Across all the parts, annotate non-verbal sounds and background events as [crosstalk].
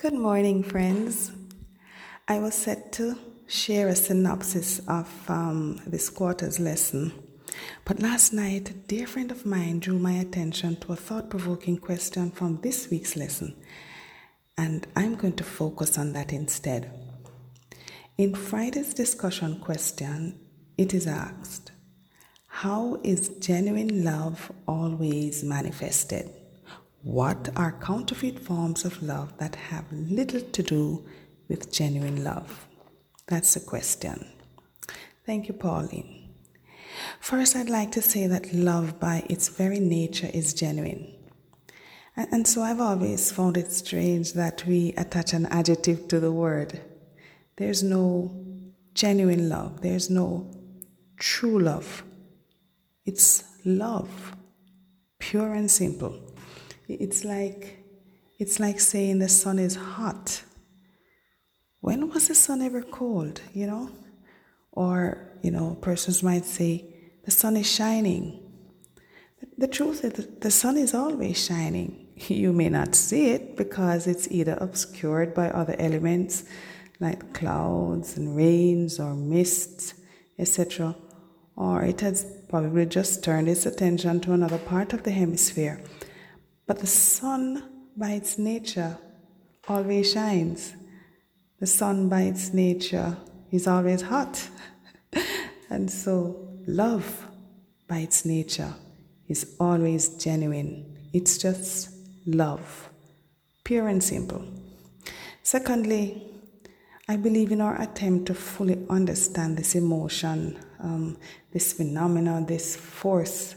Good morning, friends. I was set to share a synopsis of um, this quarter's lesson, but last night a dear friend of mine drew my attention to a thought provoking question from this week's lesson, and I'm going to focus on that instead. In Friday's discussion question, it is asked How is genuine love always manifested? What are counterfeit forms of love that have little to do with genuine love? That's the question. Thank you, Pauline. First, I'd like to say that love by its very nature is genuine. And, so I've always found it strange that we attach an adjective to the word. There's no genuine love, there's no true love. It's love, pure and simple. It's like it's like saying the sun is hot. When was the sun ever cold, you know? Or, you know, persons might say the sun is shining. The truth is the sun is always shining. [laughs] You may not see it because it's either obscured by other elements like clouds and rains or mists, etc., or it has probably just turned its attention to another part of the hemisphere. But the sun, by its nature, always shines. The sun, by its nature, is always hot. [laughs] and so, love, by its nature, is always genuine. It's just love, pure and simple. Secondly, I believe in our attempt to fully understand this emotion, um, this phenomenon, this force,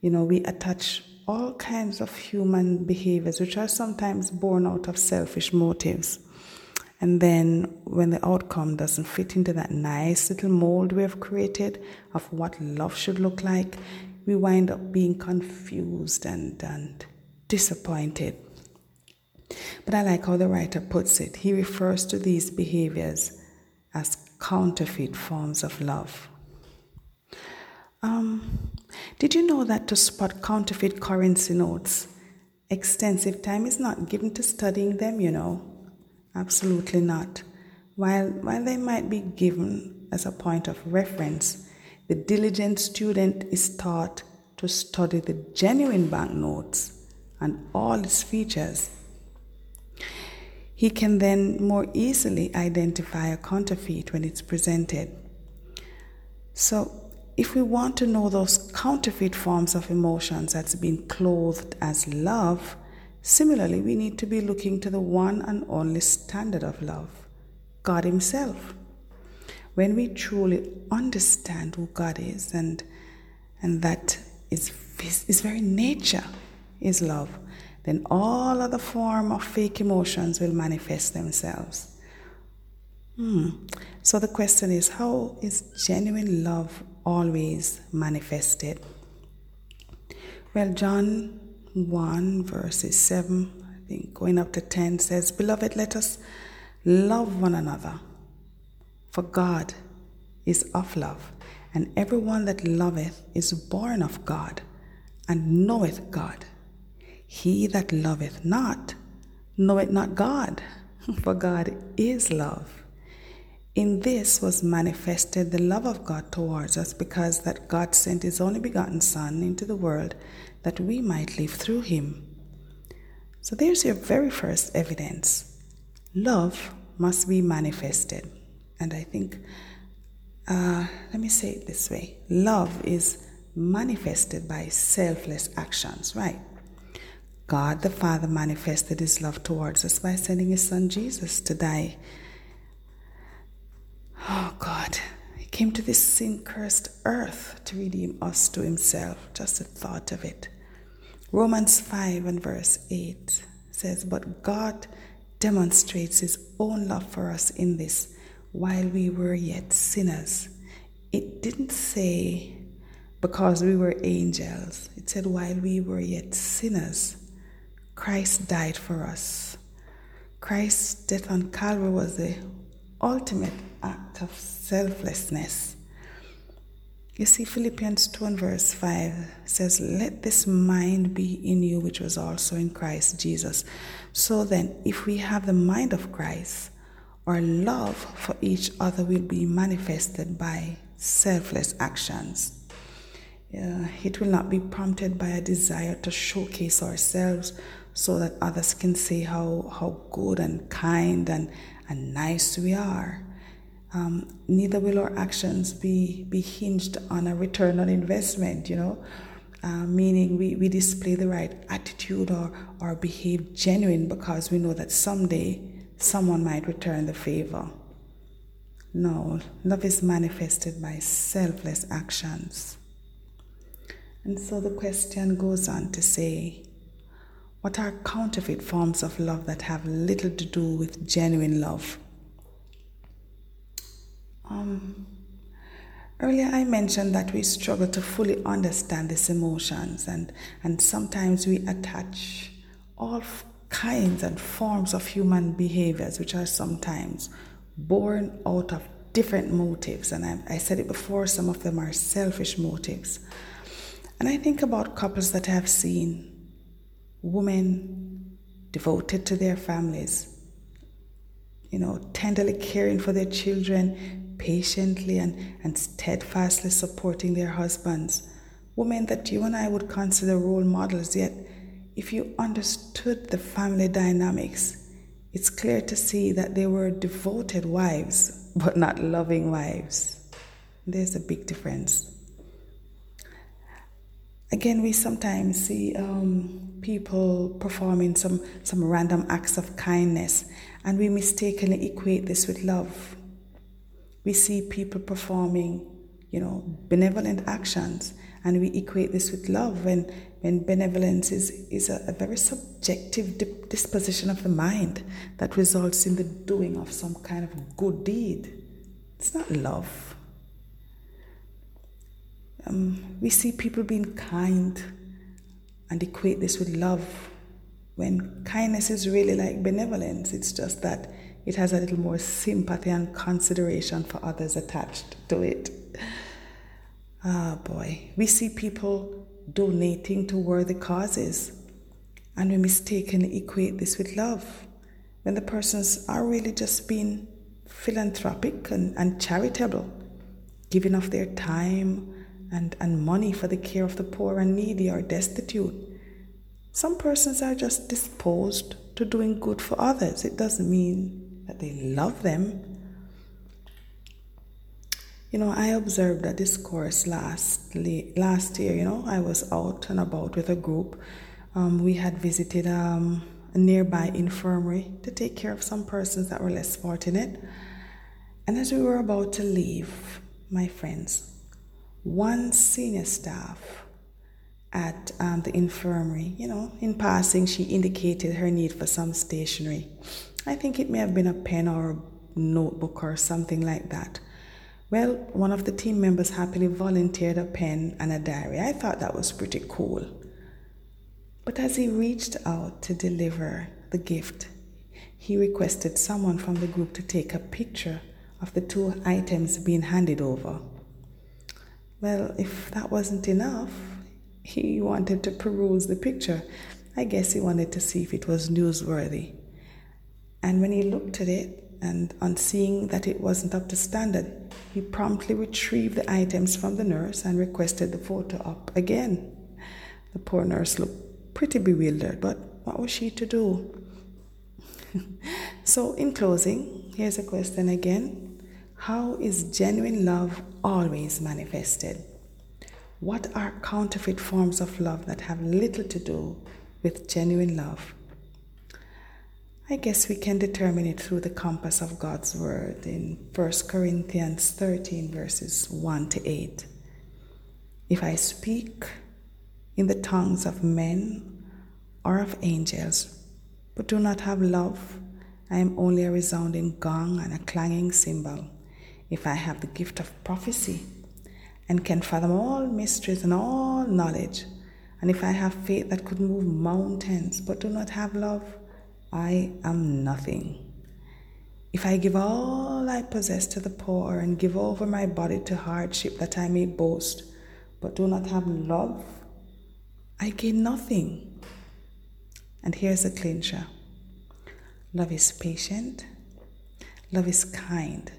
you know, we attach all kinds of human behaviors which are sometimes born out of selfish motives. And then, when the outcome doesn't fit into that nice little mold we have created of what love should look like, we wind up being confused and, and disappointed. But I like how the writer puts it. He refers to these behaviors as counterfeit forms of love. Um, did you know that to spot counterfeit currency notes, extensive time is not given to studying them, you know? Absolutely not. While, while they might be given as a point of reference, the diligent student is taught to study the genuine banknotes and all its features. He can then more easily identify a counterfeit when it's presented. So, if we want to know those counterfeit forms of emotions that's been clothed as love, similarly, we need to be looking to the one and only standard of love, God Himself. When we truly understand who God is and, and that is His very nature is love, then all other form of fake emotions will manifest themselves. Hmm. So the question is how is genuine love always manifested? Well, John 1, verses 7, I think going up to 10 says, Beloved, let us love one another, for God is of love, and everyone that loveth is born of God and knoweth God. He that loveth not knoweth not God, [laughs] for God is love. In this was manifested the love of God towards us because that God sent his only begotten Son into the world that we might live through him. So there's your very first evidence. Love must be manifested. And I think, uh, let me say it this way love is manifested by selfless actions, right? God the Father manifested his love towards us by sending his Son Jesus to die Oh God, He came to this sin cursed earth to redeem us to Himself. Just the thought of it. Romans 5 and verse 8 says, But God demonstrates His own love for us in this while we were yet sinners. It didn't say because we were angels, it said while we were yet sinners, Christ died for us. Christ's death on Calvary was the ultimate act of selflessness. You see, Philippians 2 and verse 5 says, Let this mind be in you, which was also in Christ Jesus. So then, if we have the mind of Christ, our love for each other will be manifested by selfless actions. Uh, it will not be prompted by a desire to showcase ourselves so that others can say how, how good and kind and, and nice we are. Um, neither will our actions be, be hinged on a return on investment, you know, uh, meaning we, we display the right attitude or, or behave genuine because we know that someday someone might return the favor. No, love is manifested by selfless actions. And so the question goes on to say, what are counterfeit forms of love that have little to do with genuine love? Um, earlier, I mentioned that we struggle to fully understand these emotions, and, and sometimes we attach all kinds and forms of human behaviors, which are sometimes born out of different motives. And I, I said it before, some of them are selfish motives. And I think about couples that I have seen women devoted to their families, you know, tenderly caring for their children, patiently and, and steadfastly supporting their husbands. Women that you and I would consider role models, yet, if you understood the family dynamics, it's clear to see that they were devoted wives, but not loving wives. There's a big difference. Again, we sometimes see um, people performing some, some random acts of kindness, and we mistakenly equate this with love. We see people performing, you know, benevolent actions, and we equate this with love when, when benevolence is, is a, a very subjective disposition of the mind that results in the doing of some kind of good deed. It's not love. Um, we see people being kind and equate this with love when kindness is really like benevolence. It's just that it has a little more sympathy and consideration for others attached to it. Ah, oh boy. We see people donating to worthy causes and we mistakenly equate this with love when the persons are really just being philanthropic and, and charitable, giving of their time and, and money for the care of the poor and needy or destitute. Some persons are just disposed to doing good for others. It doesn't mean that they love them. You know, I observed a discourse last last year. You know, I was out and about with a group. Um, we had visited um, a nearby infirmary to take care of some persons that were less fortunate. And as we were about to leave, my friends, one senior staff at um, the infirmary, you know, in passing, she indicated her need for some stationery. I think it may have been a pen or a notebook or something like that. Well, one of the team members happily volunteered a pen and a diary. I thought that was pretty cool. But as he reached out to deliver the gift, he requested someone from the group to take a picture of the two items being handed over. Well, if that wasn't enough, he wanted to peruse the picture. I guess he wanted to see if it was newsworthy. And when he looked at it, and on seeing that it wasn't up to standard, he promptly retrieved the items from the nurse and requested the photo up again. The poor nurse looked pretty bewildered, but what was she to do? [laughs] so, in closing, here's a question again how is genuine love always manifested? What are counterfeit forms of love that have little to do with genuine love? I guess we can determine it through the compass of God's word in 1 Corinthians 13, verses 1 to 8. If I speak in the tongues of men or of angels, but do not have love, I am only a resounding gong and a clanging cymbal if I have the gift of prophecy and can fathom all mysteries and all knowledge, and if I have faith that could move mountains but do not have love, I am nothing. If I give all I possess to the poor and give over my body to hardship that I may boast, but do not have love, I gain nothing. And here's a clincher Love is patient. Love is kind.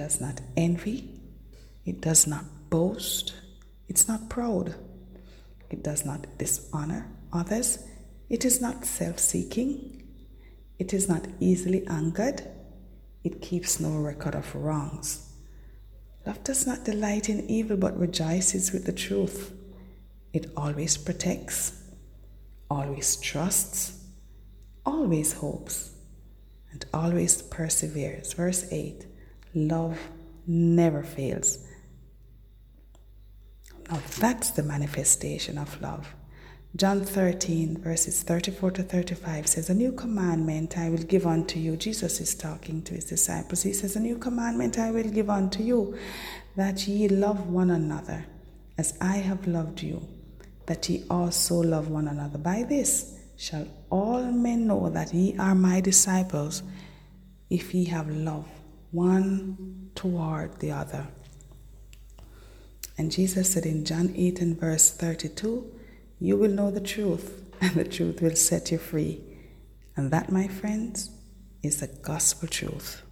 It does not envy. It does not boast. It's not proud. It does not dishonor others. It is not self seeking. It is not easily angered. It keeps no record of wrongs. Love does not delight in evil but rejoices with the truth. It always protects, always trusts, always hopes, and always perseveres. Verse 8 Love never fails. Now that's the manifestation of love. John 13, verses 34 to 35 says, A new commandment I will give unto you. Jesus is talking to his disciples. He says, A new commandment I will give unto you, that ye love one another, as I have loved you, that ye also love one another. By this shall all men know that ye are my disciples, if ye have love one toward the other. And Jesus said in John 8 and verse 32, you will know the truth, and the truth will set you free. And that, my friends, is the gospel truth.